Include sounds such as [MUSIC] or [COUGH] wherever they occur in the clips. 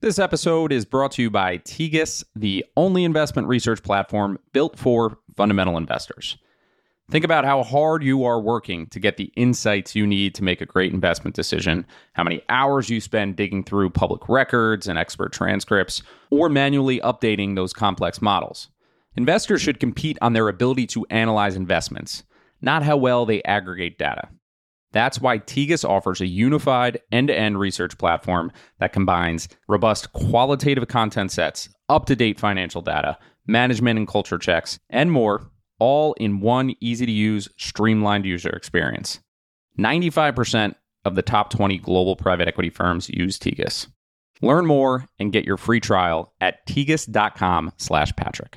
This episode is brought to you by Tegus, the only investment research platform built for fundamental investors. Think about how hard you are working to get the insights you need to make a great investment decision, how many hours you spend digging through public records and expert transcripts, or manually updating those complex models. Investors should compete on their ability to analyze investments, not how well they aggregate data. That's why Tegus offers a unified end to end research platform that combines robust qualitative content sets, up to date financial data, management and culture checks, and more all in one easy to use, streamlined user experience. 95% of the top 20 global private equity firms use Tegus. Learn more and get your free trial at tegus.com slash Patrick.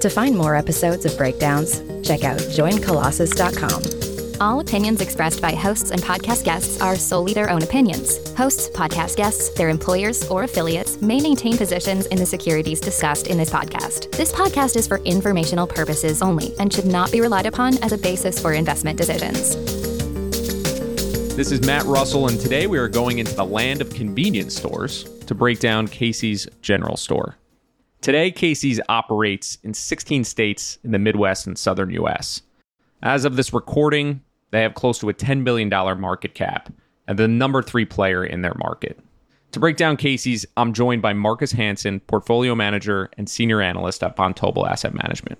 To find more episodes of Breakdowns, check out joincolossus.com. All opinions expressed by hosts and podcast guests are solely their own opinions. Hosts, podcast guests, their employers, or affiliates may maintain positions in the securities discussed in this podcast. This podcast is for informational purposes only and should not be relied upon as a basis for investment decisions. This is Matt Reustle, and today we are going into the land of convenience stores to break down Casey's General Store. Today, Casey's operates in 16 states in the Midwest and southern U.S. As of this recording, they have close to a $10 billion market cap and the number three player in their market. To break down Casey's, I'm joined by Markus Hansen, portfolio manager and senior analyst at Vontobel Asset Management.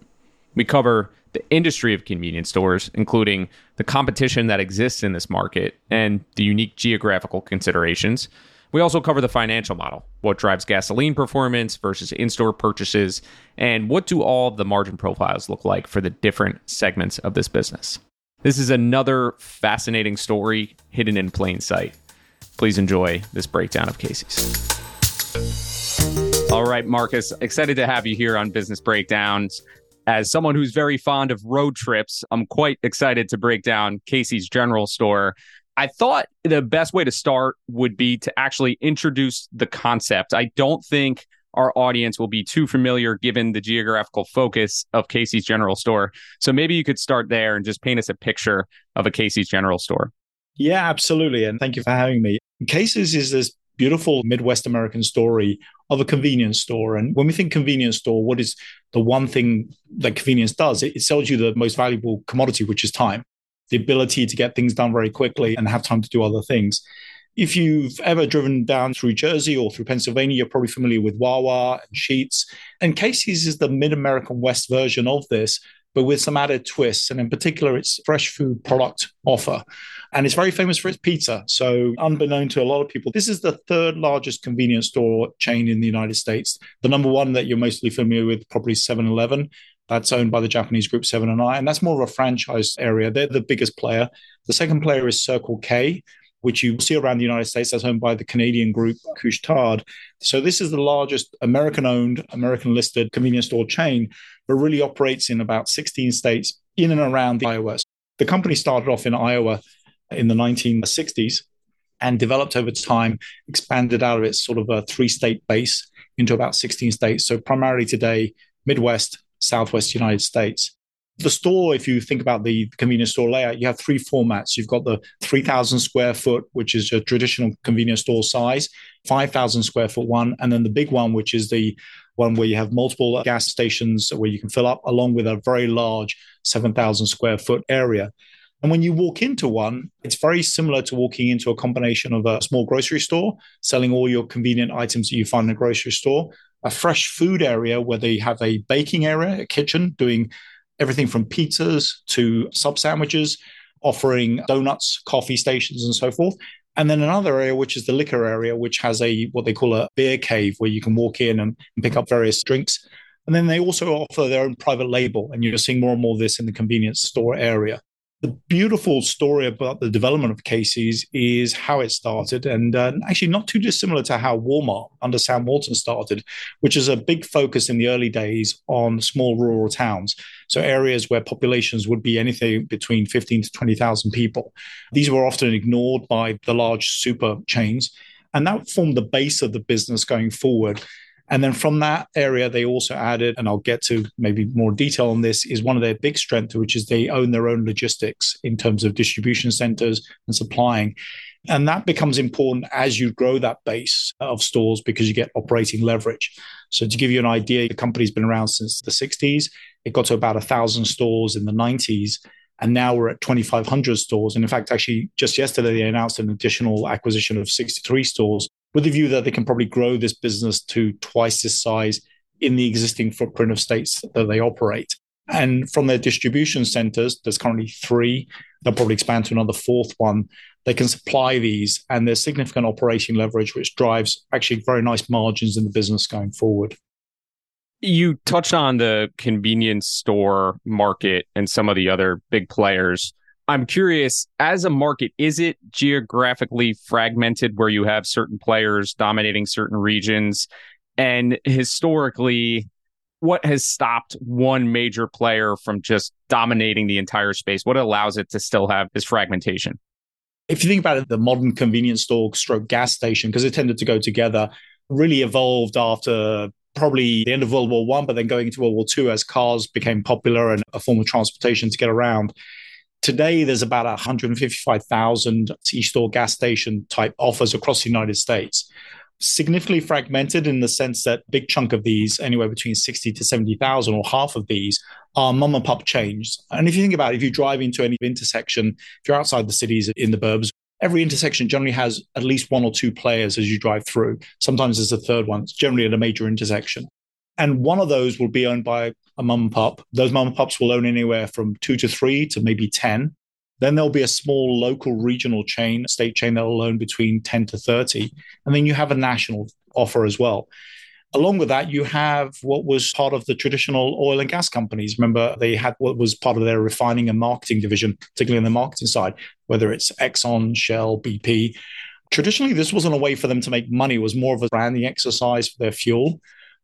We cover the industry of convenience stores, including the competition that exists in this market and the unique geographical considerations. We also cover the financial model, what drives gasoline performance versus in store purchases, and what do all the margin profiles look like for the different segments of this business. This is another fascinating story hidden in plain sight. Please enjoy this breakdown of Casey's. All right, Markus, excited to have you here on Business Breakdowns. As someone who's very fond of road trips, I'm quite excited to break down Casey's General Store. I thought the best way to start would be to actually introduce the concept. I don't think our audience will be too familiar given the geographical focus of Casey's General Store. So maybe you could start there and just paint us a picture of a Casey's General Store. Yeah, absolutely. And thank you for having me. Casey's is this beautiful Midwest American story of a convenience store. And when we think convenience store, what is the one thing that convenience does? It, it sells you the most valuable commodity, which is time, the ability to get things done very quickly and have time to do other things. If you've ever driven down through Jersey or through Pennsylvania, you're probably familiar with Wawa and Sheetz. And Casey's is the mid American West version of this, but with some added twists. And in particular, its fresh food product offer. And it's very famous for its pizza. So, unbeknown to a lot of people, this is the third largest convenience store chain in the United States. The number one that you're mostly familiar with, probably 7 Eleven. That's owned by the Japanese group Seven and I, and that's more of a franchise area. They're the biggest player. The second player is Circle K, which you see around the United States, that's owned by the Canadian group Couche-Tard. So this is the largest American-owned, American-listed convenience store chain, but really operates in about 16 states in and around the Iowa. The company started off in Iowa in the 1960s and developed over time, expanded out of its sort of a three-state base into about 16 states. So primarily today, Midwest, Southwest United States the store, if you think about the convenience store layout, you have three formats. You've got the 3,000 square foot, which is a traditional convenience store size, 5,000 square foot one, and then the big one, which is the one where you have multiple gas stations where you can fill up, along with a very large 7,000 square foot area. And when you walk into one, it's very similar to walking into a combination of a small grocery store, selling all your convenient items that you find in a grocery store, a fresh food area where they have a baking area, a kitchen doing everything from pizzas to sub sandwiches, offering donuts, coffee stations, and so forth. And then another area, which is the liquor area, which has a what they call a beer cave where you can walk in and, and pick up various drinks. And then they also offer their own private label, and you're seeing more and more of this in the convenience store area. The beautiful story about the development of Casey's is how it started, and uh, actually not too dissimilar to how Walmart under Sam Walton started, which is a big focus in the early days on small rural towns. So areas where populations would be anything between 15 to 20,000 people. These were often ignored by the large super chains. And that formed the base of the business going forward. And then from that area, they also added, and I'll get to maybe more detail on this, is one of their big strengths, which is they own their own logistics in terms of distribution centers and supplying. And that becomes important as you grow that base of stores because you get operating leverage. So, to give you an idea, the company's been around since the 60s. It got to about 1,000 stores in the 90s. And now we're at 2,500 stores. And in fact, actually, just yesterday, they announced an additional acquisition of 63 stores with the view that they can probably grow this business to twice this size in the existing footprint of states that they operate. And from their distribution centers, there's currently three. They'll probably expand to another fourth one. They can supply these, and there's significant operating leverage, which drives actually very nice margins in the business going forward. You touched on the convenience store market and some of the other big players. I'm curious, as a market, is it geographically fragmented where you have certain players dominating certain regions? And historically, what has stopped one major player from just dominating the entire space? What allows it to still have this fragmentation? If you think about it, the modern convenience store stroke gas station, because it tended to go together, really evolved after probably the end of World War One, but then going into World War Two as cars became popular and a form of transportation to get around. Today, there's about 155,000 C-store gas station type offers across the United States. Significantly fragmented in the sense that big chunk of these, anywhere between 60 to 70,000 or half of these, are mom and pop chains. And if you think about it, if you drive into any intersection, if you're outside the cities in the burbs, every intersection generally has at least one or two players as you drive through. Sometimes there's a third one. It's generally at a major intersection. And one of those will be owned by a mum and pop. Those mum and pops will own anywhere from two to three to maybe 10. Then there'll be a small local regional chain, state chain that will own between 10 to 30. And then you have a national offer as well. Along with that, you have what was part of the traditional oil and gas companies. Remember, they had what was part of their refining and marketing division, particularly on the marketing side, whether it's Exxon, Shell, BP. Traditionally, this wasn't a way for them to make money, it was more of a branding exercise for their fuel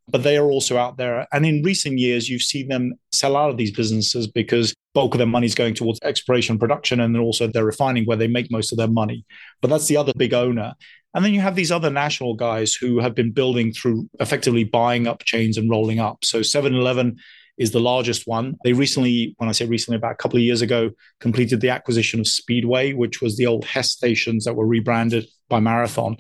but they are also out there. And in recent years, you've seen them sell out of these businesses because bulk of their money is going towards exploration production and then also their refining where they make most of their money. But that's the other big owner. And then you have these other national guys who have been building through effectively buying up chains and rolling up. So 7 Eleven is the largest one. They recently, when I say recently, about a couple of years ago, completed the acquisition of Speedway, which was the old Hess stations that were rebranded by Marathon.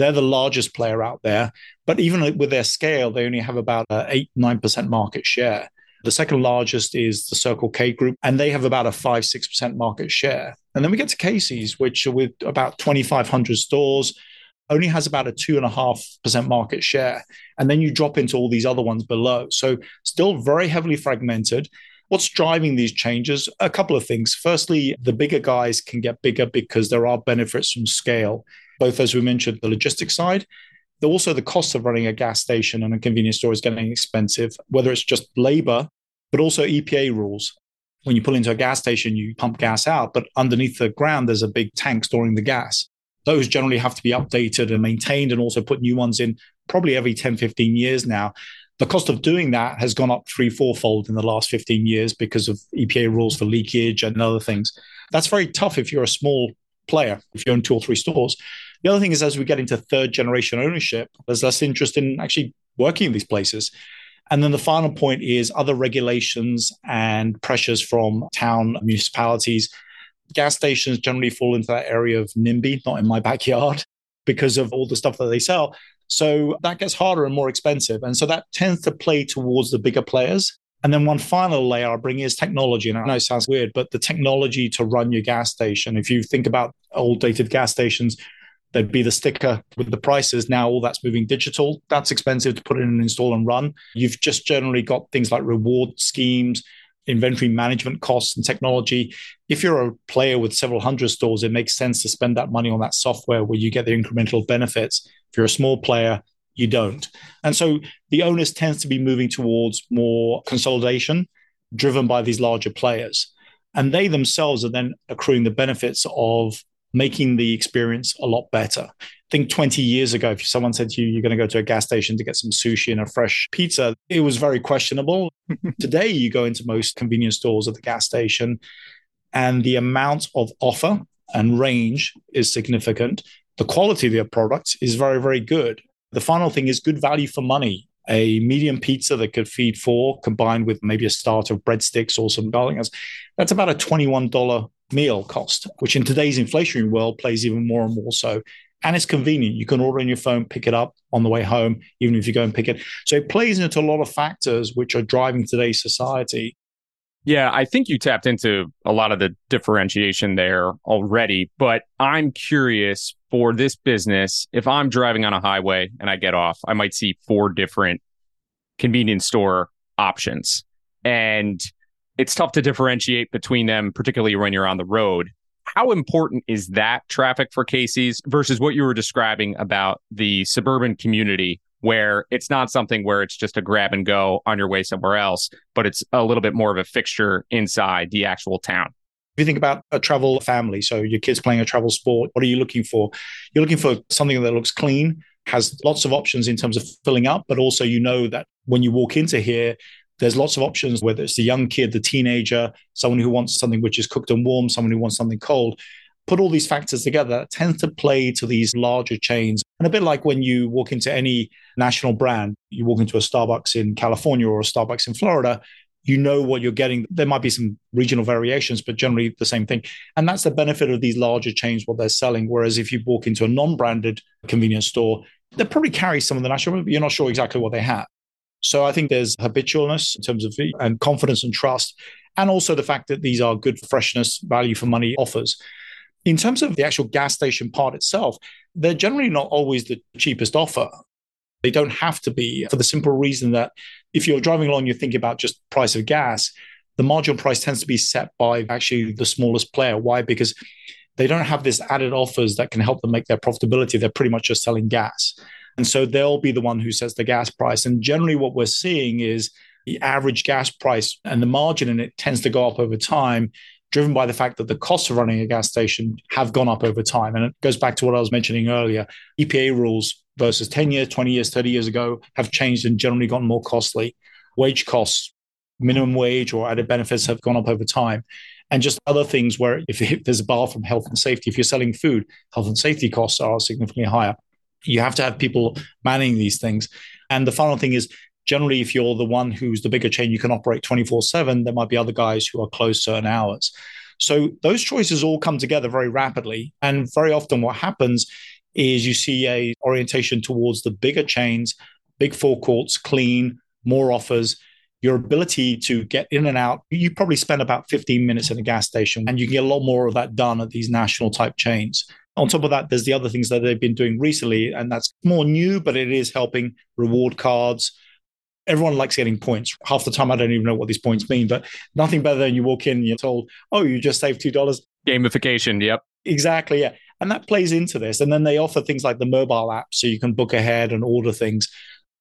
They're the largest player out there. But even with their scale, they only have about 8 9% market share. The second largest is the Circle K group, and they have about a 5 6% market share. And then we get to Casey's, which with about 2,500 stores, only has about a 2.5% market share. And then you drop into all these other ones below. So still very heavily fragmented. What's driving these changes? A couple of things. Firstly, the bigger guys can get bigger because there are benefits from scale both as we mentioned, the logistics side. Also, the cost of running a gas station and a convenience store is getting expensive, whether it's just labor, but also EPA rules. When you pull into a gas station, you pump gas out, but underneath the ground, there's a big tank storing the gas. Those generally have to be updated and maintained and also put new ones in probably every 10, 15 years now. The cost of doing that has gone up three, fourfold in the last 15 years because of EPA rules for leakage and other things. That's very tough if you're a small player, if you own two or three stores. The other thing is, as we get into third generation ownership, there's less interest in actually working in these places. And then the final point is other regulations and pressures from town municipalities. Gas stations generally fall into that area of NIMBY, not in my backyard, [LAUGHS] because of all the stuff that they sell. So that gets harder and more expensive. And so that tends to play towards the bigger players. And then one final layer I bring is technology. And I know it sounds weird, but the technology to run your gas station. If you think about old dated gas stations, there'd be the sticker with the prices. Now all that's moving digital. That's expensive to put in and install and run. You've just generally got things like reward schemes, inventory management costs, and technology. If you're a player with several hundred stores, it makes sense to spend that money on that software where you get the incremental benefits. If you're a small player, you don't. And so the onus tends to be moving towards more consolidation driven by these larger players. And they themselves are then accruing the benefits of making the experience a lot better. I think 20 years ago, if someone said to you, you're going to go to a gas station to get some sushi and a fresh pizza, it was very questionable. [LAUGHS] Today, you go into most convenience stores at the gas station, and the amount of offer and range is significant. The quality of the product is very, very good. The final thing is good value for money. A medium pizza that could feed four, combined with maybe a start of breadsticks or some darlingers, that's about a $21 meal cost, which in today's inflationary world plays even more and more so. And it's convenient. You can order on your phone, pick it up on the way home, even if you go and pick it. So it plays into a lot of factors which are driving today's society. Yeah, I think you tapped into a lot of the differentiation there already, but I'm curious for this business, if I'm driving on a highway and I get off, I might see four different convenience store options. And it's tough to differentiate between them, particularly when you're on the road. How important is that traffic for Casey's versus what you were describing about the suburban community, where it's not something where it's just a grab and go on your way somewhere else, but it's a little bit more of a fixture inside the actual town? If you think about a travel family, so your kids playing a travel sport, what are you looking for? You're looking for something that looks clean, has lots of options in terms of filling up, but also you know that when you walk into here, there's lots of options, whether it's the young kid, the teenager, someone who wants something which is cooked and warm, someone who wants something cold. Put all these factors together, tends to play to these larger chains. And a bit like when you walk into any national brand, you walk into a Starbucks in California or a Starbucks in Florida, you know what you're getting. There might be some regional variations, but generally the same thing. And that's the benefit of these larger chains, what they're selling. Whereas if you walk into a non branded convenience store, they probably carry some of the national, but you're not sure exactly what they have. So I think there's habitualness in terms of and confidence and trust, and also the fact that these are good freshness, value for money offers. In terms of the actual gas station part itself, they're generally not always the cheapest offer. They don't have to be for the simple reason that if you're driving along, you're thinking about just price of gas, the marginal price tends to be set by actually the smallest player. Why? Because they don't have this added offers that can help them make their profitability. They're pretty much just selling gas. And so they'll be the one who sets the gas price. And generally, what we're seeing is the average gas price and the margin in it tends to go up over time, driven by the fact that the costs of running a gas station have gone up over time. And it goes back to what I was mentioning earlier EPA rules versus 10 years, 20 years, 30 years ago have changed and generally gotten more costly. Wage costs, minimum wage or added benefits have gone up over time. And just other things where if, [LAUGHS] if there's a bar from health and safety, if you're selling food, health and safety costs are significantly higher. You have to have people manning these things. And the final thing is generally, if you're the one who's the bigger chain, you can operate 24 7. There might be other guys who are closed certain hours. So those choices all come together very rapidly. And very often, what happens is you see a orientation towards the bigger chains, big forecourts, clean, more offers. Your ability to get in and out, you probably spend about 15 minutes in a gas station, and you can get a lot more of that done at these national type chains. On top of that, there's the other things that they've been doing recently, and that's more new, but it is helping reward cards. Everyone likes getting points. Half the time, I don't even know what these points mean, but nothing better than you walk in and you're told, oh, you just saved $2. Gamification. Yep. Exactly. Yeah. And that plays into this. And then they offer things like the mobile app so you can book ahead and order things.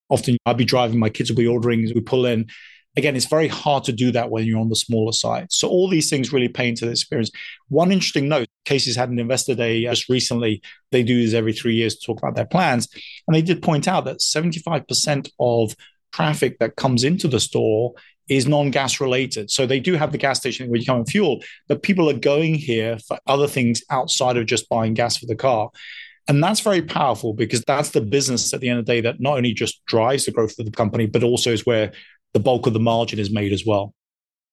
Often I'll be driving, my kids will be ordering, we pull in Again, it's very hard to do that when you're on the smaller side. So all these things really pay into the experience. One interesting note, Casey's had an investor day uh, just recently. They do this every three years to talk about their plans. And they did point out that 75% of traffic that comes into the store is non-gas related. So they do have the gas station where you come and fuel, but people are going here for other things outside of just buying gas for the car. And that's very powerful because that's the business at the end of the day that not only just drives the growth of the company, but also is where the bulk of the margin is made as well.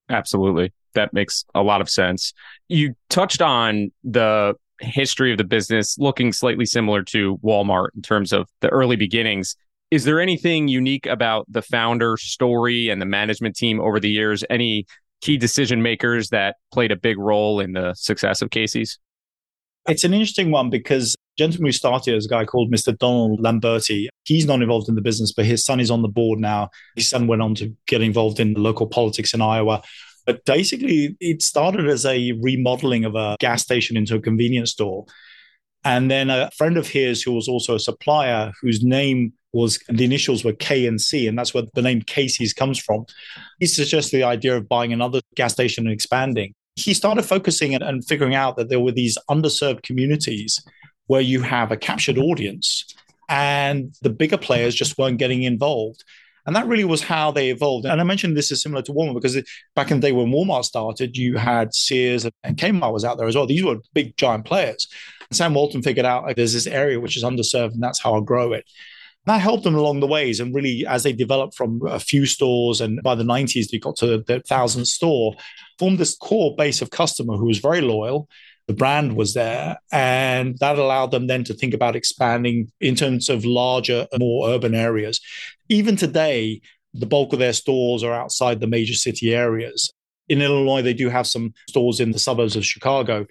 Absolutely. That makes a lot of sense. You touched on the history of the business looking slightly similar to Walmart in terms of the early beginnings. Is there anything unique about the founder story and the management team over the years? Any key decision makers that played a big role in the success of Casey's? It's an interesting one because gentleman who started as a guy called Mr. Donald Lamberti. He's not involved in the business, but his son is on the board now. His son went on to get involved in local politics in Iowa. But basically, it started as a remodeling of a gas station into a convenience store. And then a friend of his, who was also a supplier, whose name was the initials were K and C, and that's where the name Casey's comes from. He suggested the idea of buying another gas station and expanding. he started focusing and, and figuring out that there were these underserved communities where you have a captured audience and the bigger players just weren't getting involved. And that really was how they evolved. And I mentioned this is similar to Walmart because back in the day when Walmart started, you had Sears and Kmart was out there as well. These were big, giant players. And Sam Walton figured out like, there's this area which is underserved, and that's how I'll grow it. That helped them along the ways. And really, as they developed from a few stores, and by the 90s, they got to the thousandth store, formed this core base of customer who was very loyal the brand was there. And that allowed them then to think about expanding in terms of larger, more urban areas. Even today, the bulk of their stores are outside the major city areas. In Illinois, they do have some stores in the suburbs of Chicago.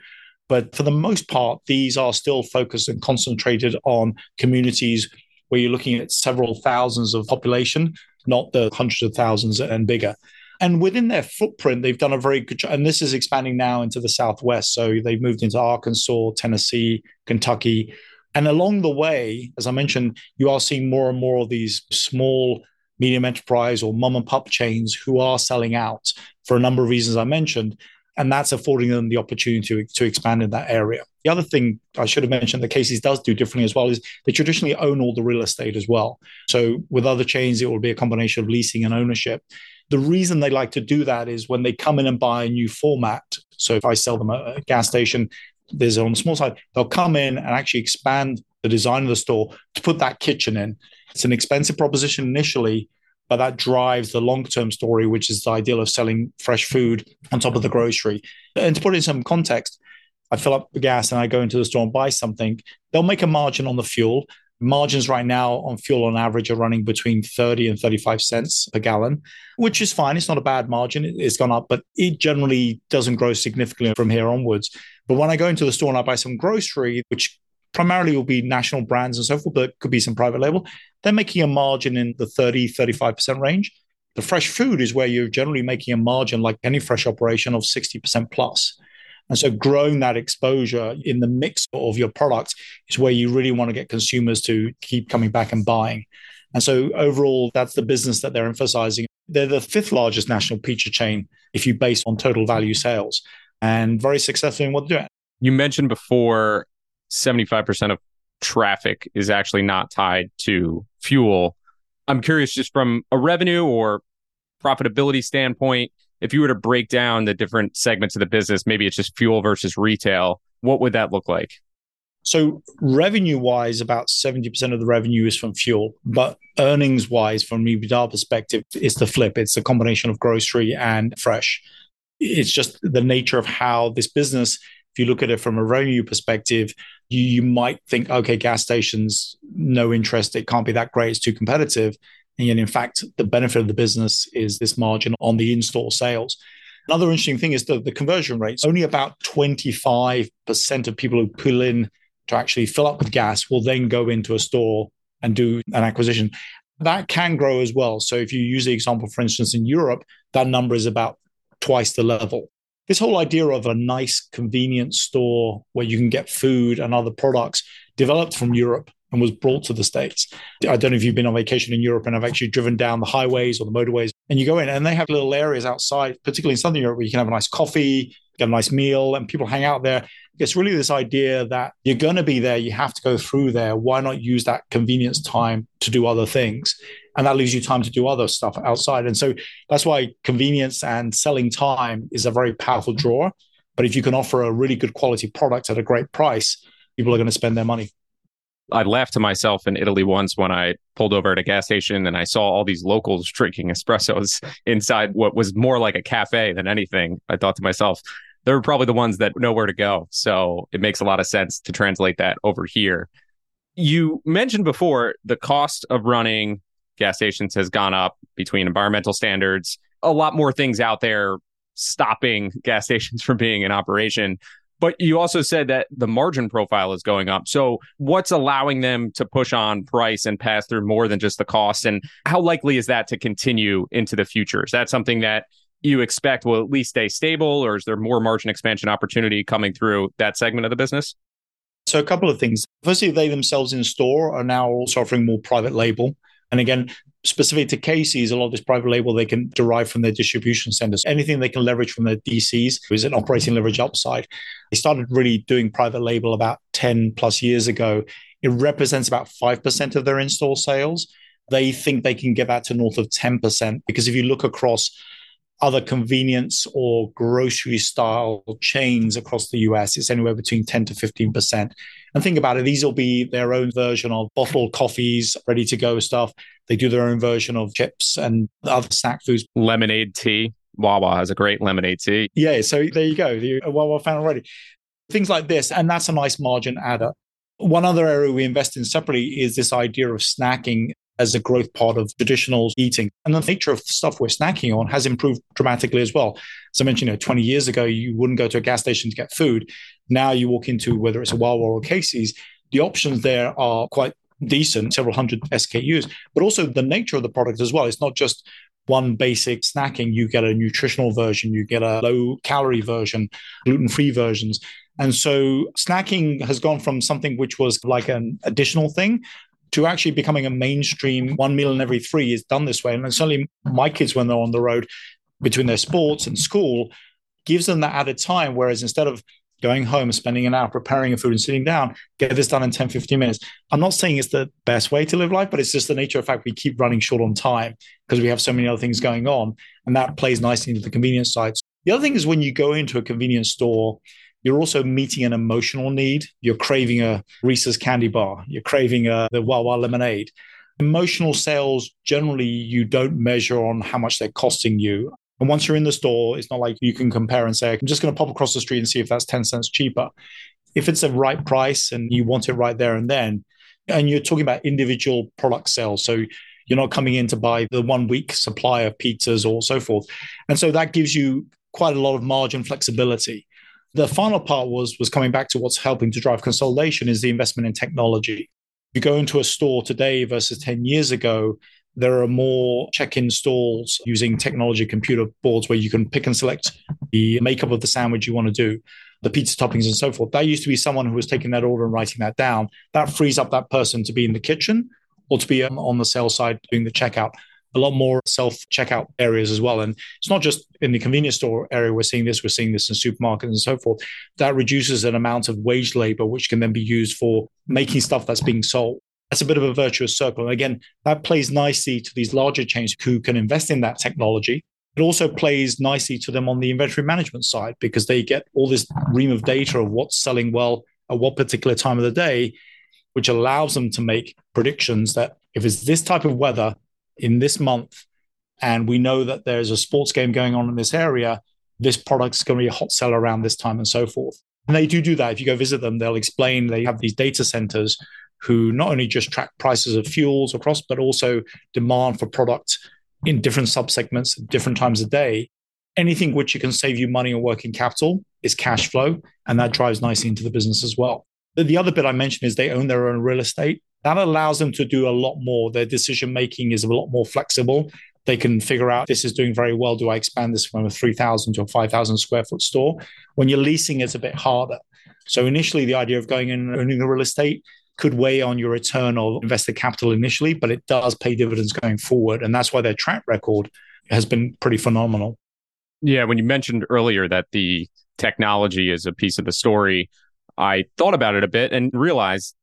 But for the most part, these are still focused and concentrated on communities where you're looking at several thousands of population, not the hundreds of thousands and bigger. And within their footprint, they've done a very good job. And this is expanding now into the Southwest. So they've moved into Arkansas, Tennessee, Kentucky. And along the way, as I mentioned, you are seeing more and more of these small, medium enterprise or mom and pop chains who are selling out for a number of reasons I mentioned. And that's affording them the opportunity to, to expand in that area. The other thing I should have mentioned that Casey's does do differently as well is they traditionally own all the real estate as well. So with other chains, it will be a combination of leasing and ownership. The reason they like to do that is when they come in and buy a new format. So if I sell them a, gas station, there's on the small side, they'll come in and actually expand the design of the store to put that kitchen in. It's an expensive proposition initially, but that drives the long term story, which is the ideal of selling fresh food on top of the grocery. And to put it in some context, I fill up the gas and I go into the store and buy something. They'll make a margin on the fuel. Margins right now on fuel on average are running between 30 and 35 cents per gallon, which is fine. It's not a bad margin. It's gone up, but it generally doesn't grow significantly from here onwards. But when I go into the store and I buy some grocery, which primarily will be national brands and so forth, but could be some private label, they're making a margin in the 30, 35% range. The fresh food is where you're generally making a margin, like any fresh operation, of 60% plus. And so growing that exposure in the mix of your products is where you really want to get consumers to keep coming back and buying. And so overall, that's the business that they're emphasizing. They're the fifth largest national pizza chain if you base on total value sales and very successful in what they're doing. You mentioned before 75% of traffic is actually not tied to fuel. I'm curious just from a revenue or profitability standpoint, if you were to break down the different segments of the business, maybe it's just fuel versus retail, what would that look like? So, revenue wise, about 70% of the revenue is from fuel, but earnings wise, from EBITDA perspective, it's the flip. It's a combination of grocery and fresh. It's just the nature of how this business, if you look at it from a revenue perspective, you, you might think, okay, gas stations, no interest, it can't be that great, it's too competitive. And yet, in fact, the benefit of the business is this margin on the in store sales. Another interesting thing is the, the conversion rates. Only about 25% of people who pull in to actually fill up with gas will then go into a store and do an acquisition. That can grow as well. So, if you use the example, for instance, in Europe, that number is about twice the level. This whole idea of a nice, convenient store where you can get food and other products developed from Europe and was brought to the States. I don't know if you've been on vacation in Europe and I've actually driven down the highways or the motorways and you go in and they have little areas outside, particularly in Southern Europe, where you can have a nice coffee, get a nice meal, and people hang out there. It's really this idea that you're going to be there, you have to go through there. Why not use that convenience time to do other things? And that leaves you time to do other stuff outside. And so that's why convenience and selling time is a very powerful draw. But if you can offer a really good quality product at a great price, people are going to spend their money. I laughed to myself in Italy once when I pulled over at a gas station and I saw all these locals drinking [LAUGHS] espressos inside what was more like a cafe than anything. I thought to myself, they're probably the ones that know where to go. So it makes a lot of sense to translate that over here. You mentioned before the cost of running gas stations has gone up between environmental standards, a lot more things out there stopping [LAUGHS] gas stations from being in operation. But you also said that the margin profile is going up. So, what's allowing them to push on price and pass through more than just the cost? And how likely is that to continue into the future? Is that something that you expect will at least stay stable, or is there more margin expansion opportunity coming through that segment of the business? So, a couple of things. Firstly, they themselves in store are now also offering more private label. And again, specific to Casey's, a lot of this private label they can derive from their distribution centers. Anything they can leverage from their DCs is an operating leverage upside. They started really doing private label about 10 plus years ago. It represents about 5% of their install sales. They think they can get that to north of 10% because if you look across other convenience or grocery style chains across the US, it's anywhere between 10 to 15%. And think about it, these will be their own version of bottled coffees, ready to go stuff. They do their own version of chips and other snack foods. Lemonade tea. Wawa has a great lemonade tea. Yeah, so there you go. You a Wawa fan already. Things like this, and that's a nice margin adder. One other area we invest in separately is this idea of snacking as a growth part of traditional eating. And the nature of the stuff we're snacking on has improved dramatically as well. As I mentioned, you know, 20 years ago, you wouldn't go to a gas station to get food. Now you walk into whether it's a Wawa or Casey's, the options there are quite decent, several hundred SKUs, but also the nature of the product as well. It's not just one basic snacking. You get a nutritional version, you get a low calorie version, gluten free versions. And so snacking has gone from something which was like an additional thing to actually becoming a mainstream one meal in every three is done this way. And certainly my kids, when they're on the road between their sports and school, gives them that added time. Whereas instead of going home, and spending an hour preparing a food and sitting down, get this done in 10, 15 minutes. I'm not saying it's the best way to live life, but it's just the nature of fact we keep running short on time because we have so many other things going on. And that plays nicely into the convenience side. The other thing is when you go into a convenience store, you're also meeting an emotional need. You're craving a Reese's candy bar. You're craving a, the Wawa lemonade. Emotional sales, generally, you don't measure on how much they're costing you. And once you're in the store, it's not like you can compare and say, I'm just going to pop across the street and see if that's 10 cents cheaper. If it's a right price and you want it right there and then, and you're talking about individual product sales. So you're not coming in to buy the one week supply of pizzas or so forth. And so that gives you quite a lot of margin flexibility. The final part was was coming back to what's helping to drive consolidation is the investment in technology. You go into a store today versus 10 years ago, there are more check-in stalls using technology computer boards where you can pick and select the makeup of the sandwich you want to do the pizza toppings and so forth that used to be someone who was taking that order and writing that down that frees up that person to be in the kitchen or to be um, on the sales side doing the checkout a lot more self checkout areas as well. And it's not just in the convenience store area, we're seeing this, we're seeing this in supermarkets and so forth. That reduces an amount of wage labor, which can then be used for making stuff that's being sold. That's a bit of a virtuous circle. And again, that plays nicely to these larger chains who can invest in that technology. It also plays nicely to them on the inventory management side because they get all this ream of data of what's selling well at what particular time of the day, which allows them to make predictions that if it's this type of weather, in this month, and we know that there's a sports game going on in this area, this product's going to be a hot seller around this time and so forth. And they do do that. If you go visit them, they'll explain they have these data centers who not only just track prices of fuels across, but also demand for product in different subsegments at different times of day. Anything which you can save you money on working capital is cash flow, and that drives nicely into the business as well. The other bit I mentioned is they own their own real estate. That allows them to do a lot more. Their decision making is a lot more flexible. They can figure out this is doing very well. Do I expand this from a 3,000 to a 5,000 square foot store? When you're leasing, it's a bit harder. So initially, the idea of going in and owning the real estate could weigh on your return of invested capital initially, but it does pay dividends going forward. And that's why their track record has been pretty phenomenal. Yeah. When you mentioned earlier that the technology is a piece of the story, I thought about it a bit and realized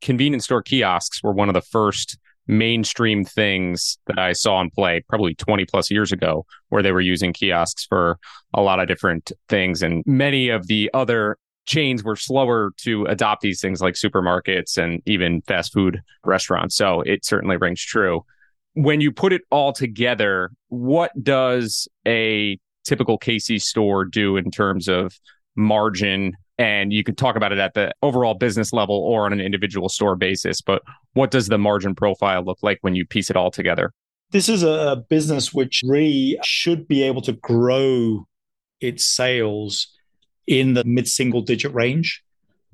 convenience store kiosks were one of the first mainstream things that I saw in play probably 20 plus years ago, where they were using kiosks for a lot of different things. And many of the other chains were slower to adopt these things like supermarkets and even fast food restaurants. So it certainly rings true. When you put it all together, what does a typical Casey store do in terms of margin and you could talk about it at the overall business level or on an individual store basis. But what does the margin profile look like when you piece it all together? This is a business which really should be able to grow its sales in the mid single digit range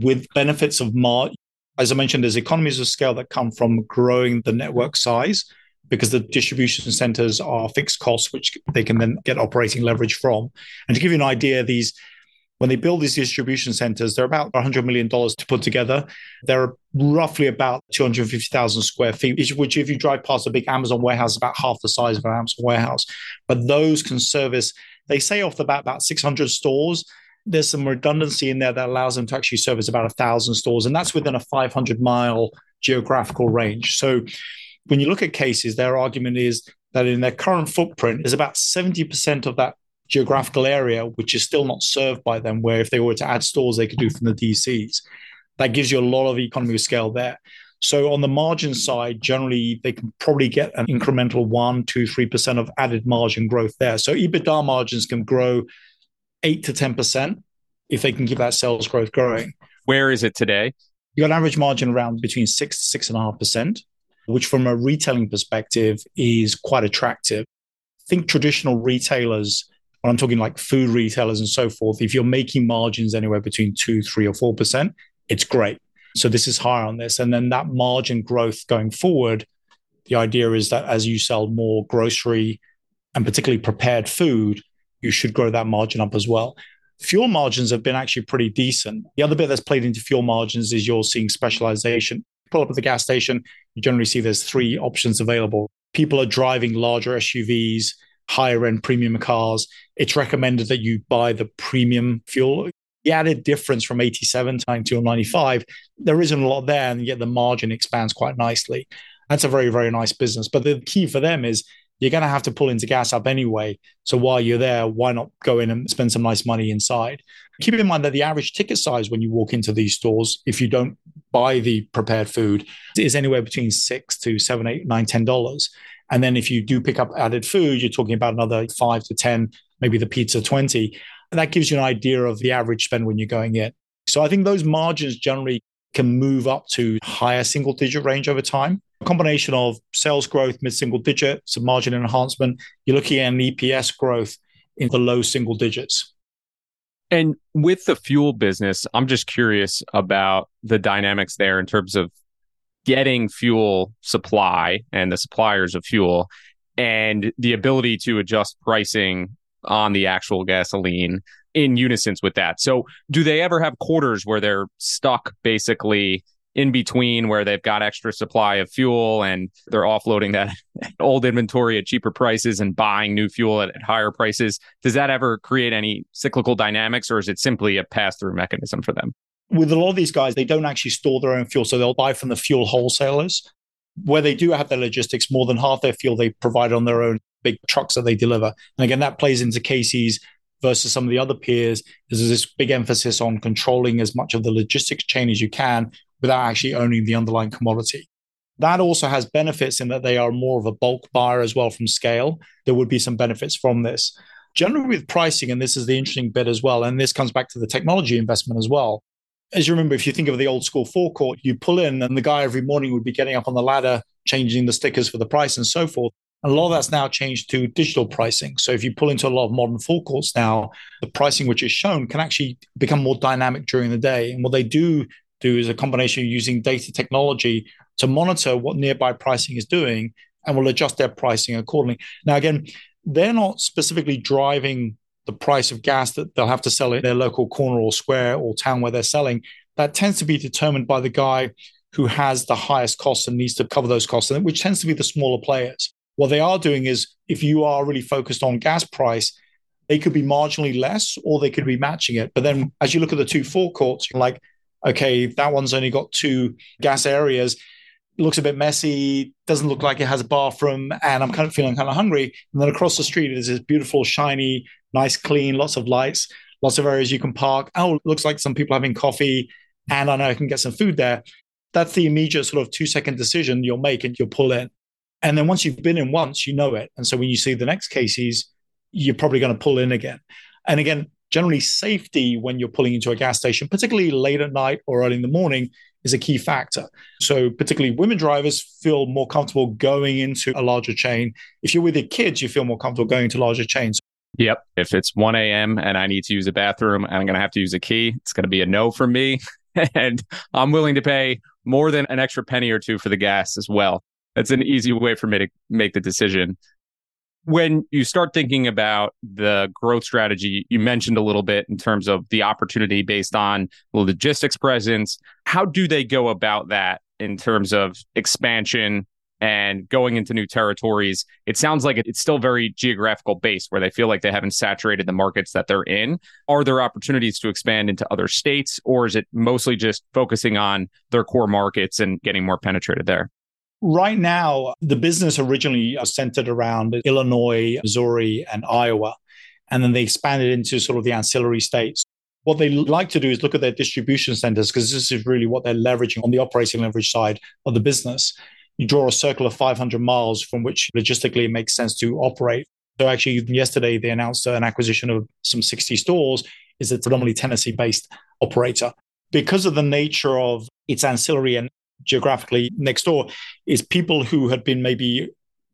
with benefits of mar. As I mentioned, there's economies of scale that come from growing the network size because the distribution centers are fixed costs, which they can then get operating leverage from. And to give you an idea, these when they build these distribution centers, they're about $100 million to put together. They're roughly about 250,000 square feet, which, if you drive past a big Amazon warehouse, about half the size of an Amazon warehouse. But those can service, they say off the bat, about 600 stores. There's some redundancy in there that allows them to actually service about a 1,000 stores. And that's within a 500 mile geographical range. So when you look at Casey's, their argument is that in their current footprint, there's about 70% of that geographical area which is still not served by them, where if they were to add stores, they could do from the DCs. That gives you a lot of economy of scale there. So on the margin side, generally they can probably get an incremental one, two, three percent of added margin growth there. So EBITDA margins can grow eight to ten percent if they can keep that sales growth growing. Where is it today? You got an average margin around between six to six and a half percent, which from a retailing perspective is quite attractive. think traditional retailers when I'm talking like food retailers and so forth, if you're making margins anywhere between two, three, or four percent, it's great. So this is higher on this. And then that margin growth going forward, the idea is that as you sell more grocery and particularly prepared food, you should grow that margin up as well. Fuel margins have been actually pretty decent. The other bit that's played into fuel margins is you're seeing specialization. Pull up at the gas station, you generally see there's three options available. People are driving larger SUVs higher end premium cars, it's recommended that you buy the premium fuel. The added difference from 87 to 90 or 95, there isn't a lot there, and yet the margin expands quite nicely. That's a very, very nice business. But the key for them is you're going to have to pull into gas up anyway. So while you're there, why not go in and spend some nice money inside? Keep in mind that the average ticket size when you walk into these stores, if you don't buy the prepared food, is anywhere between six to seven, eight, nine, ten dollars. And then if you do pick up added food, you're talking about another five to 10, maybe the pizza 20. And that gives you an idea of the average spend when you're going in. So I think those margins generally can move up to higher single digit range over time. Combination of sales growth, mid single digit, some margin enhancement. You're looking at an EPS growth in the low single digits. And with the fuel business, I'm just curious about the dynamics there in terms of getting fuel supply and the suppliers of fuel and the ability to adjust pricing on the actual gasoline in unison with that. So, do they ever have quarters where they're stuck basically in between where they've got extra supply of fuel and they're offloading that [LAUGHS] old inventory at cheaper prices and buying new fuel at, at higher prices? Does that ever create any cyclical dynamics or is it simply a pass through mechanism for them? with a lot of these guys, they don't actually store their own fuel. So they'll buy from the fuel wholesalers. Where they do have their logistics, more than half their fuel they provide on their own big trucks that they deliver. And again, that plays into Casey's versus some of the other peers. There's this big emphasis on controlling as much of the logistics chain as you can without actually owning the underlying commodity. That also has benefits in that they are more of a bulk buyer as well from scale. There would be some benefits from this. Generally, with pricing, and this is the interesting bit as well, and this comes back to the technology investment as well as you remember, if you think of the old school forecourt, you pull in and the guy every morning would be getting up on the ladder, changing the stickers for the price and so forth. And a lot of that's now changed to digital pricing. So if you pull into a lot of modern forecourts now, the pricing which is shown can actually become more dynamic during the day. And what they do do is a combination of using data technology to monitor what nearby pricing is doing and will adjust their pricing accordingly. Now, again, they're not specifically driving the price of gas that they'll have to sell in their local corner or square or town where they're selling, that tends to be determined by the guy who has the highest costs and needs to cover those costs, which tends to be the smaller players. What they are doing is if you are really focused on gas price, they could be marginally less or they could be matching it. But then as you look at the two forecourts, like, okay, that one's only got two gas areas. Looks a bit messy, doesn't look like it has a bathroom, and I'm kind of feeling kind of hungry. And then across the street is this beautiful, shiny nice, clean, lots of lights, lots of areas you can park. Oh, looks like some people having coffee, and I know I can get some food there. That's the immediate sort of two second decision you'll make and you'll pull in. And then once you've been in once, you know it. And so when you see the next Casey's, you're probably going to pull in again. And again, generally safety when you're pulling into a gas station, particularly late at night or early in the morning, is a key factor. So, particularly women drivers feel more comfortable going into a larger chain. If you're with your kids, you feel more comfortable going to larger chains. Yep. If it's 1 a.m. and I need to use a bathroom and I'm going to have to use a key, it's going to be a no for me. [LAUGHS] and I'm willing to pay more than an extra penny or two for the gas as well. That's an easy way for me to make the decision. When you start thinking about the growth strategy, you mentioned a little bit in terms of the opportunity based on logistics presence. How do they go about that in terms of expansion and going into new territories? It sounds like it's still very geographical based where they feel like they haven't saturated the markets that they're in. Are there opportunities to expand into other states, or is it mostly just focusing on their core markets and getting more penetrated there? Right now, the business originally uh, centered around Illinois, Missouri, and Iowa. And then they expanded into sort of the ancillary states. What they like to do is look at their distribution centers because this is really what they're leveraging on the operating leverage side of the business. You draw a circle of 500 miles from which logistically it makes sense to operate. So actually, yesterday they announced an acquisition of some 60 stores. Is a predominantly Tennessee-based operator because of the nature of its ancillary and geographically next door is people who had been maybe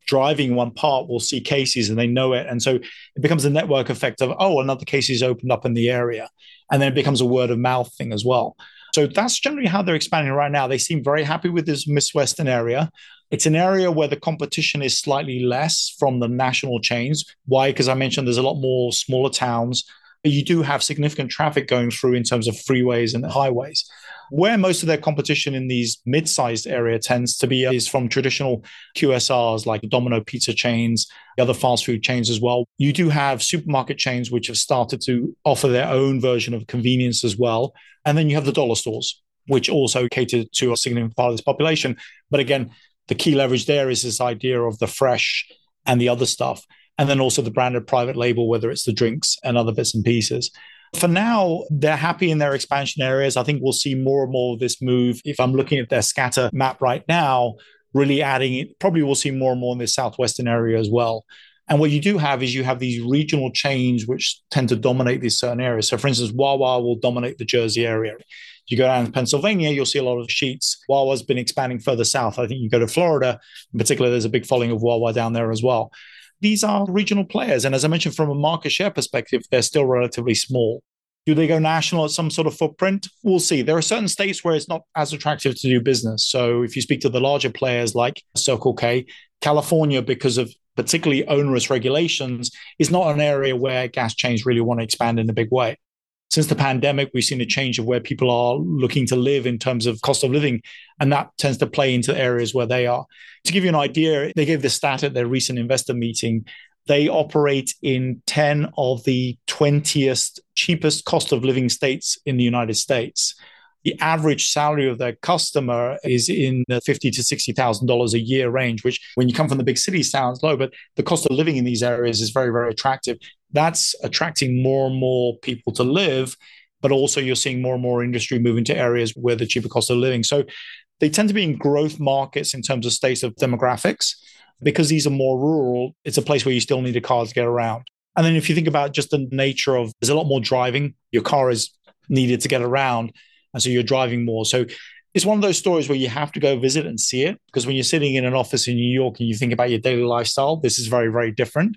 driving one part will see Casey's and they know it. And so it becomes a network effect of, oh, another Casey's opened up in the area. And then it becomes a word of mouth thing as well. So that's generally how they're expanding right now. They seem very happy with this Midwestern area. It's an area where the competition is slightly less from the national chains. Why? Because I mentioned there's a lot more smaller towns. But you do have significant traffic going through in terms of freeways and highways. Where most of their competition in these mid-sized area tends to be uh, is from traditional QSRs like Domino pizza chains, the other fast food chains as well. You do have supermarket chains which have started to offer their own version of convenience as well. And then you have the dollar stores, which also cater to a significant part of this population. But again, the key leverage there is this idea of the fresh and the other stuff. And then also the branded private label, whether it's the drinks and other bits and pieces. For now, they're happy in their expansion areas. I think we'll see more and more of this move. If I'm looking at their scatter map right now, really adding it, probably we'll see more and more in the southwestern area as well. And what you do have is you have these regional chains which tend to dominate these certain areas. So, for instance, Wawa will dominate the Jersey area. You go down to Pennsylvania, you'll see a lot of Sheetz. Wawa's been expanding further south. I think you go to Florida, in particular, there's a big following of Wawa down there as well these are regional players. And as I mentioned, from a market share perspective, they're still relatively small. Do they go national at some sort of footprint? We'll see. There are certain states where it's not as attractive to do business. So if you speak to the larger players like Circle K, California, because of particularly onerous regulations, is not an area where gas chains really want to expand in a big way since the pandemic, we've seen a change of where people are looking to live in terms of cost of living. And that tends to play into areas where they are. To give you an idea, they gave the stat at their recent investor meeting. They operate in 10 of the 20th cheapest cost of living states in the United States the average salary of their customer is in the fifty to sixty thousand dollars a year range, which when you come from the big city sounds low, but the cost of living in these areas is very, very attractive. That's attracting more and more people to live, but also you're seeing more and more industry move into areas where the cheaper cost of living. So they tend to be in growth markets in terms of states of demographics. Because these are more rural, it's a place where you still need a car to get around. And then if you think about just the nature of there's a lot more driving, your car is needed to get around and so you're driving more. So it's one of those stories where you have to go visit and see it because when you're sitting in an office in New York and you think about your daily lifestyle, this is very, very different.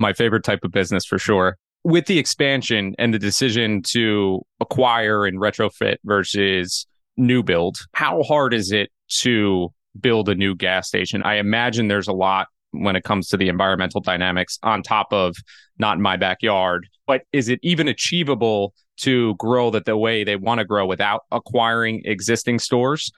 My favorite type of business for sure. With the expansion and the decision to acquire and retrofit versus new build, how hard is it to build a new gas station? I imagine there's a lot when it comes to the environmental dynamics on top of not in my backyard. But is it even achievable to grow that the way they want to grow without acquiring existing stores?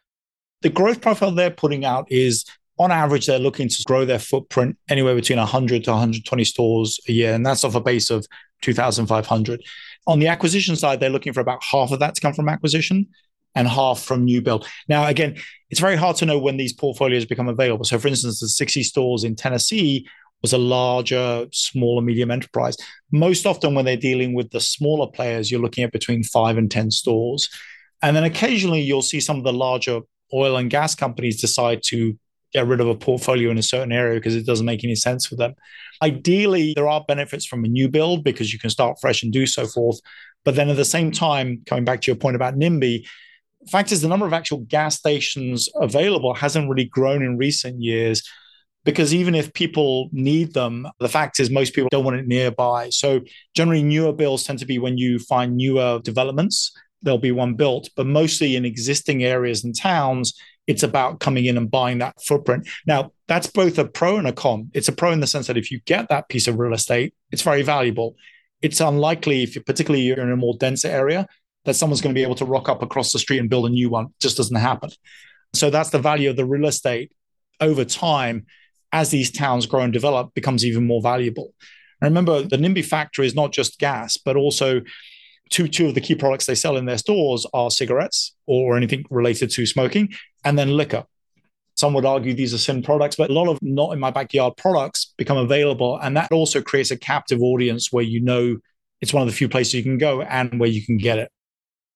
The growth profile they're putting out is on average, they're looking to grow their footprint anywhere between 100 to 120 stores a year. And that's off a base of 2,500. On the acquisition side, they're looking for about half of that to come from acquisition and half from new build. Now, again, it's very hard to know when these portfolios become available. So, for instance, the 60 stores in Tennessee was a larger, smaller, medium enterprise. Most often, when they're dealing with the smaller players, you're looking at between five and 10 stores. And then occasionally, you'll see some of the larger oil and gas companies decide to get rid of a portfolio in a certain area because it doesn't make any sense for them. Ideally, there are benefits from a new build because you can start fresh and do so forth. But then at the same time, coming back to your point about NIMBY, fact is the number of actual gas stations available hasn't really grown in recent years because even if people need them, the fact is most people don't want it nearby. So generally, newer builds tend to be when you find newer developments, there'll be one built, but mostly in existing areas and towns, it's about coming in and buying that footprint. Now, that's both a pro and a con. It's a pro in the sense that if you get that piece of real estate, it's very valuable. It's unlikely, if you particularly you're in a more dense area, that someone's going to be able to rock up across the street and build a new one. It just doesn't happen. So that's the value of the real estate over time as these towns grow and develop becomes even more valuable. And remember, the NIMBY factory is not just gas, but also two two of the key products they sell in their stores are cigarettes or anything related to smoking, and then liquor. Some would argue these are sin products, but a lot of not in my backyard products become available. And that also creates a captive audience where you know it's one of the few places you can go and where you can get it.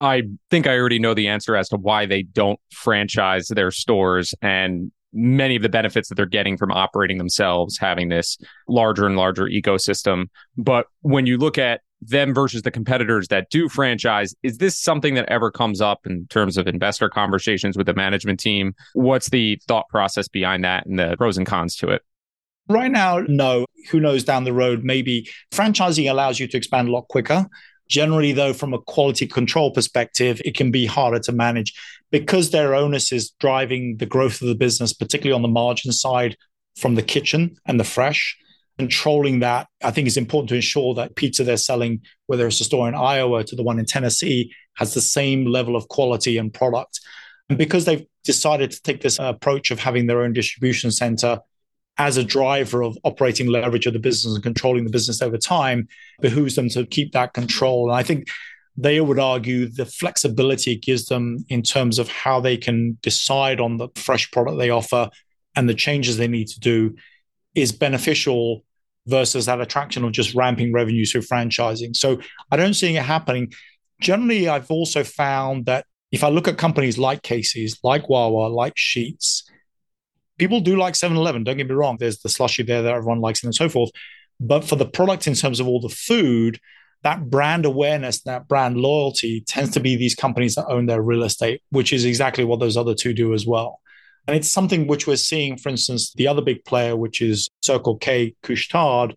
I think I already know the answer as to why they don't franchise their stores and many of the benefits that they're getting from operating themselves, having this larger and larger ecosystem. But when you look at them versus the competitors that do franchise. Is this something that ever comes up in terms of investor conversations with the management team? What's the thought process behind that and the pros and cons to it? Right now, no. Who knows down the road? Maybe franchising allows you to expand a lot quicker. Generally, though, from a quality control perspective, it can be harder to manage because their onus is driving the growth of the business, particularly on the margin side from the kitchen and the fresh controlling that, I think is important to ensure that pizza they're selling, whether it's a store in Iowa to the one in Tennessee, has the same level of quality and product. And because they've decided to take this approach of having their own distribution center as a driver of operating leverage of the business and controlling the business over time, behooves them to keep that control. And I think they would argue the flexibility it gives them in terms of how they can decide on the fresh product they offer and the changes they need to do is beneficial versus that attraction of just ramping revenues through franchising. So I don't see it happening. Generally, I've also found that if I look at companies like Casey's, like Wawa, like Sheetz, people do like 7 Eleven. Don't get me wrong. There's the slushy there that everyone likes and so forth. But for the product in terms of all the food, that brand awareness, that brand loyalty tends to be these companies that own their real estate, which is exactly what those other two do as well. And it's something which we're seeing, for instance, the other big player, which is Circle K, Couche-Tard,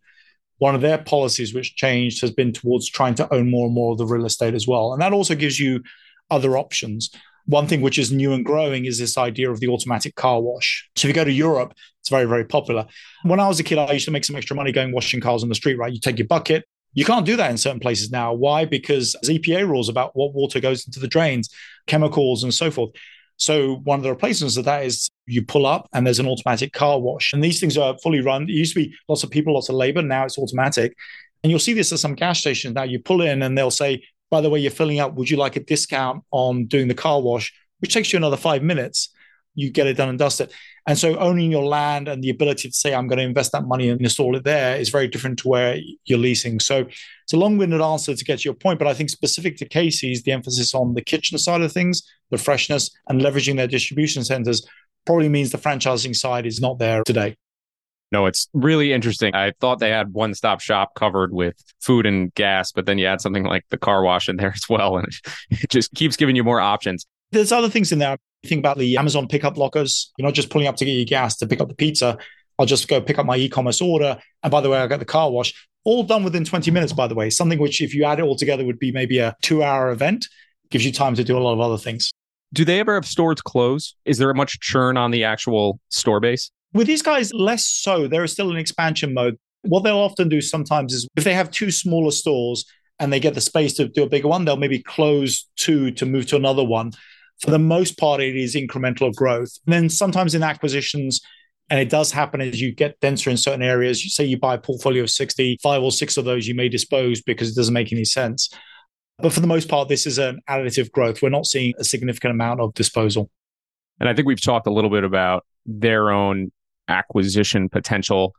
one of their policies which changed has been towards trying to own more and more of the real estate as well. And that also gives you other options. One thing which is new and growing is this idea of the automatic car wash. So if you go to Europe, it's very, very popular. When I was a kid, I used to make some extra money going washing cars on the street, right? You take your bucket. You can't do that in certain places now. Why? Because there's EPA rules about what water goes into the drains, chemicals, and so forth. So one of the replacements of that is you pull up and there's an automatic car wash. And these things are fully run. It used to be lots of people, lots of labor. Now it's automatic. And you'll see this at some gas stations. Now you pull in and they'll say, by the way, you're filling up. Would you like a discount on doing the car wash? Which takes you another five minutes. You get it done and dusted. And so owning your land and the ability to say, I'm going to invest that money and install it there is very different to where you're leasing. So it's a long winded answer to get to your point. But I think specific to Casey's, the emphasis on the kitchen side of things, the freshness, and leveraging their distribution centers probably means the franchising side is not there today. No, it's really interesting. I thought they had one stop shop covered with food and gas, but then you add something like the car wash in there [LAUGHS] as well. And it just keeps giving you more options. There's other things in there. Think about the Amazon pickup lockers. You're not just pulling up to get your gas to pick up the pizza. I'll just go pick up my e-commerce order. And by the way, I got the car wash. All done within 20 minutes, by the way. Something which, if you add it all together, would be maybe a two-hour event. Gives you time to do a lot of other things. Do they ever have stores close? Is there much churn on the actual store base? With these guys, less so. They're still in expansion mode. What they'll often do sometimes is if they have two smaller stores and they get the space to do a bigger one, they'll maybe close two to move to another one for the most part, it is incremental growth. And then sometimes in acquisitions, and it does happen as you get denser in certain areas. Say you buy a portfolio of 60, five or six of those you may dispose because it doesn't make any sense. But for the most part, this is an additive growth. We're not seeing a significant amount of disposal. And I think we've talked a little bit about their own acquisition potential.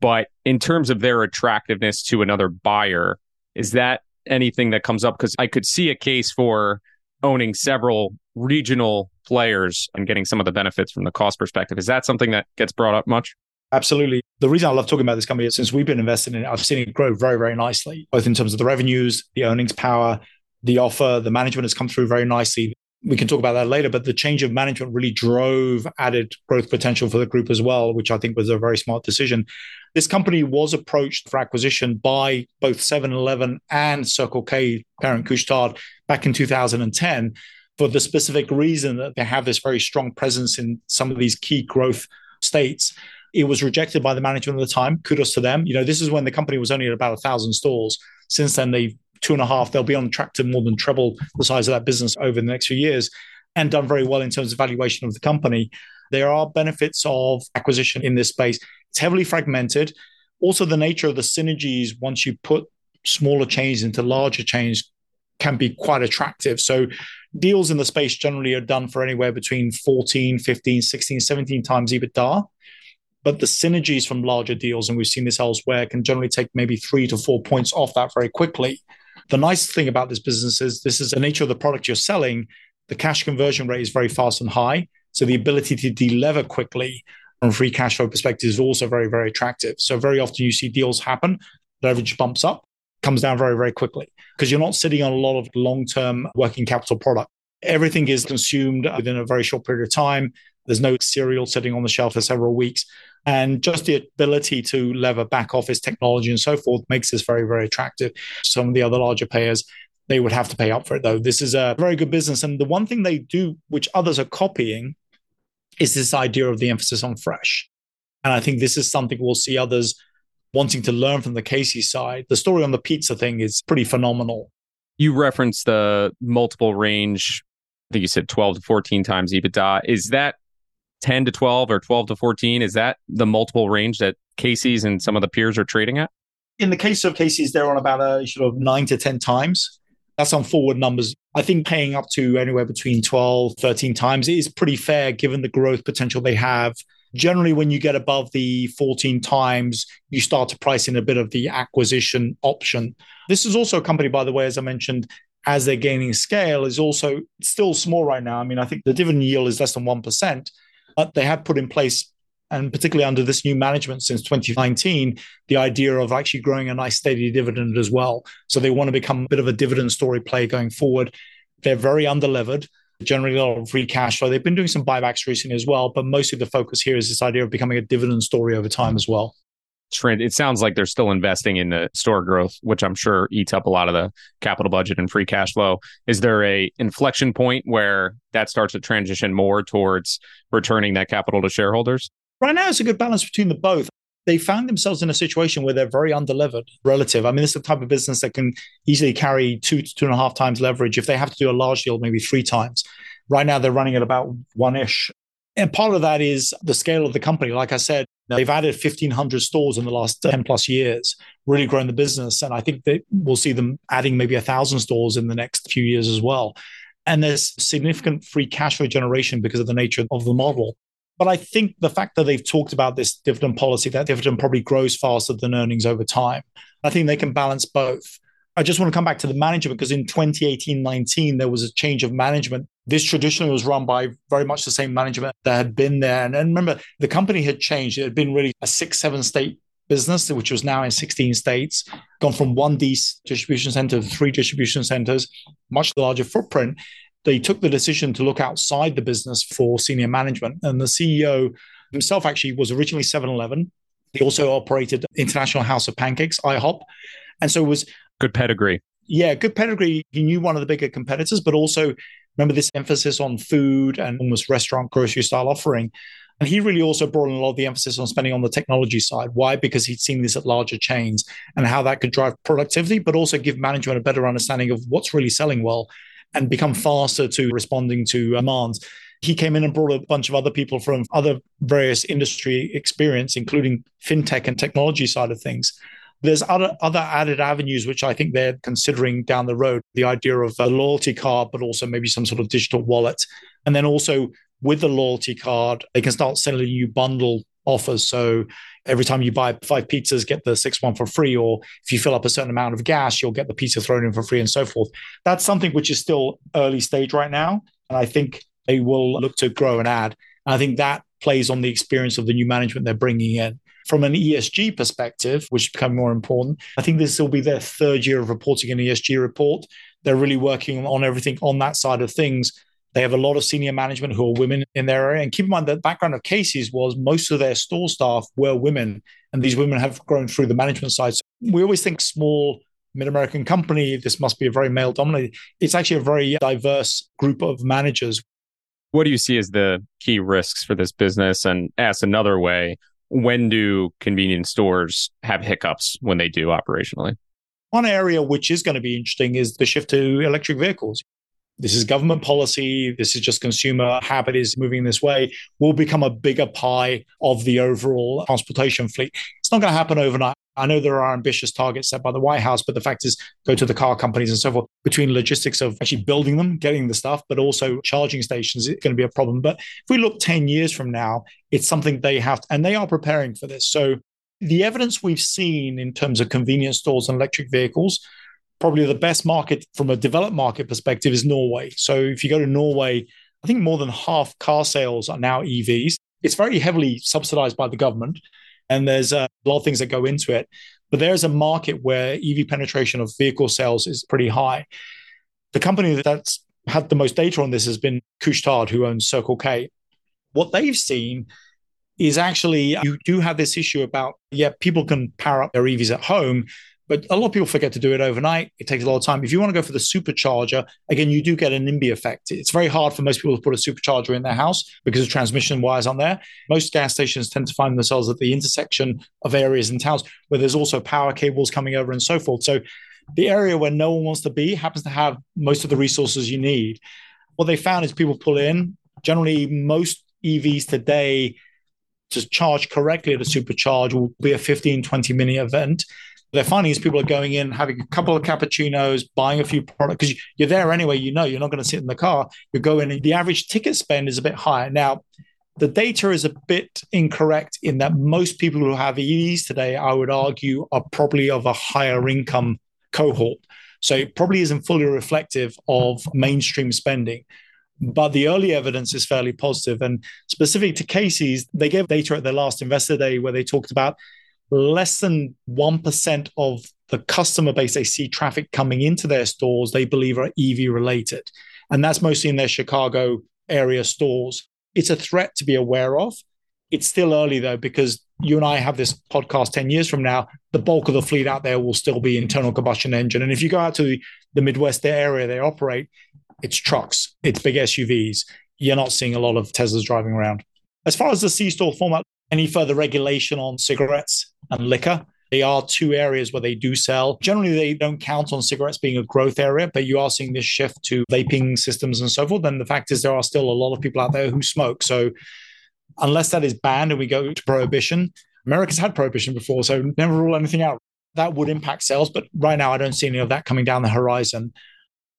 But in terms of their attractiveness to another buyer, is that anything that comes up? Because I could see a case for owning several regional players and getting some of the benefits from the cost perspective. Is that something that gets brought up much? Absolutely. The reason I love talking about this company is since we've been invested in it, I've seen it grow very, very nicely, both in terms of the revenues, the earnings power, the offer, the management has come through very nicely. We can talk about that later, but the change of management really drove added growth potential for the group as well, which I think was a very smart decision. This company was approached for acquisition by both 7 Eleven and Circle K, parent Couche-Tard, back in 2010 for the specific reason that they have this very strong presence in some of these key growth states. It was rejected by the management at the time. Kudos to them. You know, this is when the company was only at about a thousand stores. Since then, they two and a half. They'll be on track to more than treble the size of that business over the next few years, and done very well in terms of valuation of the company. There are benefits of acquisition in this space. It's heavily fragmented. Also, the nature of the synergies once you put smaller chains into larger chains can be quite attractive. So deals in the space generally are done for anywhere between 14, 15, 16, 17 times EBITDA. But the synergies from larger deals, and we've seen this elsewhere, can generally take maybe three to four points off that very quickly. The nice thing about this business is this is the nature of the product you're selling. The cash conversion rate is very fast and high. So the ability to delever quickly from free cash flow perspective is also very, very attractive. So very often you see deals happen, leverage bumps up, comes down very, very quickly because you're not sitting on a lot of long term working capital product. Everything is consumed within a very short period of time. There's no cereal sitting on the shelf for several weeks. And just the ability to lever back office technology and so forth makes this very, very attractive. Some of the other larger payers, they would have to pay up for it, though. This is a very good business. And the one thing they do, which others are copying, is this idea of the emphasis on fresh. And I think this is something we'll see others wanting to learn from the Casey side. The story on the pizza thing is pretty phenomenal. You referenced the multiple range. I think you said 12 to 14 times EBITDA. Is that 10 to 12 or 12 to 14? Is that the multiple range that Casey's and some of the peers are trading at? In the case of Casey's, they're on about a sort of nine to 10 times. That's on forward numbers. I think paying up to anywhere between 12, 13 times is pretty fair given the growth potential they have. Generally, when you get above the 14 times, you start to price in a bit of the acquisition option. This is also a company, by the way, as I mentioned, as they're gaining scale, is also still small right now. I mean, I think the dividend yield is less than 1%, but they have put in place and particularly under this new management since 2019, the idea of actually growing a nice steady dividend as well. So they want to become a bit of a dividend story play going forward. They're very underlevered, generally a lot of free cash flow. They've been doing some buybacks recently as well, but mostly the focus here is this idea of becoming a dividend story over time as well. It sounds like they're still investing in the store growth, which I'm sure eats up a lot of the capital budget and free cash flow. Is there a inflection point where that starts to transition more towards returning that capital to shareholders? Right now, it's a good balance between the both. They found themselves in a situation where they're very underlevered relative. I mean, this is the type of business that can easily carry two to two and a half times leverage. If they have to do a large deal, maybe three times. Right now, they're running at about one ish. And part of that is the scale of the company. Like I said, they've added 1,500 stores in the last 10 plus years, really grown the business. And I think that we'll see them adding maybe a thousand stores in the next few years as well. And there's significant free cash flow generation because of the nature of the model. But I think the fact that they've talked about this dividend policy, that dividend probably grows faster than earnings over time. I think they can balance both. I just want to come back to the management because in 2018 19, there was a change of management. This traditionally was run by very much the same management that had been there. And, and remember, the company had changed. It had been really a six, seven state business, which was now in 16 states, gone from one distribution center to three distribution centers, much larger footprint they took the decision to look outside the business for senior management. And the CEO himself actually was originally 7 Eleven. He also operated International House of Pancakes, IHOP. And so it was good pedigree. Yeah, good pedigree. He knew one of the bigger competitors, but also remember this emphasis on food and almost restaurant grocery style offering. And he really also brought in a lot of the emphasis on spending on the technology side. Why? Because he'd seen this at larger chains and how that could drive productivity, but also give management a better understanding of what's really selling well and become faster to responding to demands. He came in and brought a bunch of other people from other various industry experience, including fintech and technology side of things. There's other other added avenues which I think they're considering down the road. The idea of a loyalty card, but also maybe some sort of digital wallet, and then also with the loyalty card, they can start selling you bundle offers. So every time you buy five pizzas, get the sixth one for free. Or if you fill up a certain amount of gas, you'll get the pizza thrown in for free and so forth. That's something which is still early stage right now. And I think they will look to grow and add. And I think that plays on the experience of the new management they're bringing in. From an ESG perspective, which is becoming more important, I think this will be their third year of reporting an ESG report. They're really working on everything on that side of things they have a lot of senior management who are women in their area. And keep in mind the background of Casey's was most of their store staff were women, and these women have grown through the management side. So we always think small mid-American company, this must be a very male dominated. It's actually a very diverse group of managers. What do you see as the key risks for this business? And ask another way, when do convenience stores have hiccups when they do operationally? One area which is going to be interesting is the shift to electric vehicles. This is government policy. This is just consumer habit is moving this way. Will become a bigger pie of the overall transportation fleet. It's not going to happen overnight. I know there are ambitious targets set by the White House, but the fact is, go to the car companies and so forth. Between logistics of actually building them, getting the stuff, but also charging stations, it's going to be a problem. But if we look 10 years from now, it's something they have, to, and they are preparing for this. So the evidence we've seen in terms of convenience stores and electric vehicles, probably the best market from a developed market perspective is Norway. So if you go to Norway, I think more than half car sales are now EVs. It's very heavily subsidized by the government and there's a lot of things that go into it. But there's a market where EV penetration of vehicle sales is pretty high. The company that's had the most data on this has been Couche-Tard, who owns Circle K. What they've seen is actually you do have this issue about, yeah, people can power up their EVs at home, but a lot of people forget to do it overnight. It takes a lot of time. If you want to go for the supercharger, again, you do get an NIMBY effect. It's very hard for most people to put a supercharger in their house because the transmission wires aren't there. Most gas stations tend to find themselves at the intersection of areas in towns where there's also power cables coming over and so forth. So the area where no one wants to be happens to have most of the resources you need. What they found is people pull in. Generally, most EVs today to charge correctly at a supercharge will be a 15, 20 minute event they're finding is people are going in, having a couple of cappuccinos, buying a few products because you're there anyway. You know, you're not going to sit in the car. You go in, and the average ticket spend is a bit higher. Now, the data is a bit incorrect in that most people who have EVs today, I would argue, are probably of a higher income cohort. So it probably isn't fully reflective of mainstream spending. But the early evidence is fairly positive. And specific to Casey's, they gave data at their last investor day where they talked about less than 1% of the customer base they see traffic coming into their stores they believe are EV related. And that's mostly in their Chicago area stores. It's a threat to be aware of. It's still early though, because you and I have this podcast 10 years from now, the bulk of the fleet out there will still be internal combustion engine. And if you go out to the, the Midwest area they operate, it's trucks, it's big SUVs. You're not seeing a lot of Teslas driving around. As far as the C store format, any further regulation on cigarettes and liquor. They are two areas where they do sell. Generally, they don't count on cigarettes being a growth area, but you are seeing this shift to vaping systems and so forth. And the fact is, there are still a lot of people out there who smoke. So, unless that is banned and we go to prohibition, America's had prohibition before, so never rule anything out. That would impact sales, but right now, I don't see any of that coming down the horizon.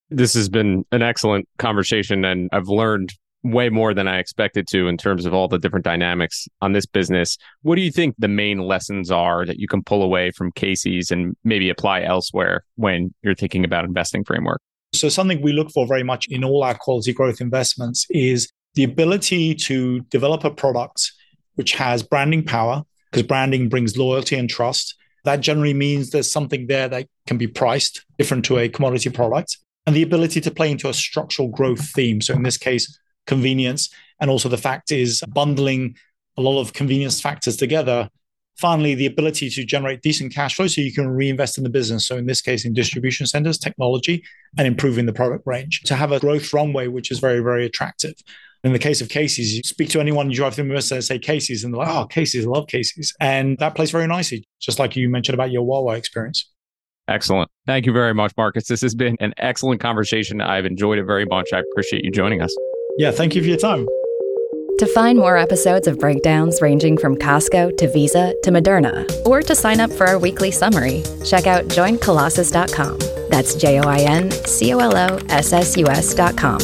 This has been an excellent conversation, and I've learned way more than I expected to in terms of all the different dynamics on this business. What do you think the main lessons are that you can pull away from Casey's and maybe apply elsewhere when you're thinking about investing framework? So, something we look for very much in all our quality growth investments is the ability to develop a product which has branding power, because branding brings loyalty and trust. That generally means there's something there that can be priced different to a commodity product, and the ability to play into a structural growth theme. So, in this case, convenience. And also the fact is bundling a lot of convenience factors together. Finally, the ability to generate decent cash flow so you can reinvest in the business. So, in this case, in distribution centers, technology, and improving the product range to have a growth runway, which is very, very attractive. In the case of Casey's, you speak to anyone you drive through the and say Casey's, and they're like, oh, Casey's, I love Casey's. And that plays very nicely, just like you mentioned about your Wawa experience. Excellent. Thank you very much, Markus. This has been an excellent conversation. I've enjoyed it very much. I appreciate you joining us. Yeah, thank you for your time. To find more episodes of breakdowns ranging from Costco to Visa to Moderna, or to sign up for our weekly summary, check out joincolossus.com. That's J O I N C O L O S S U S.com.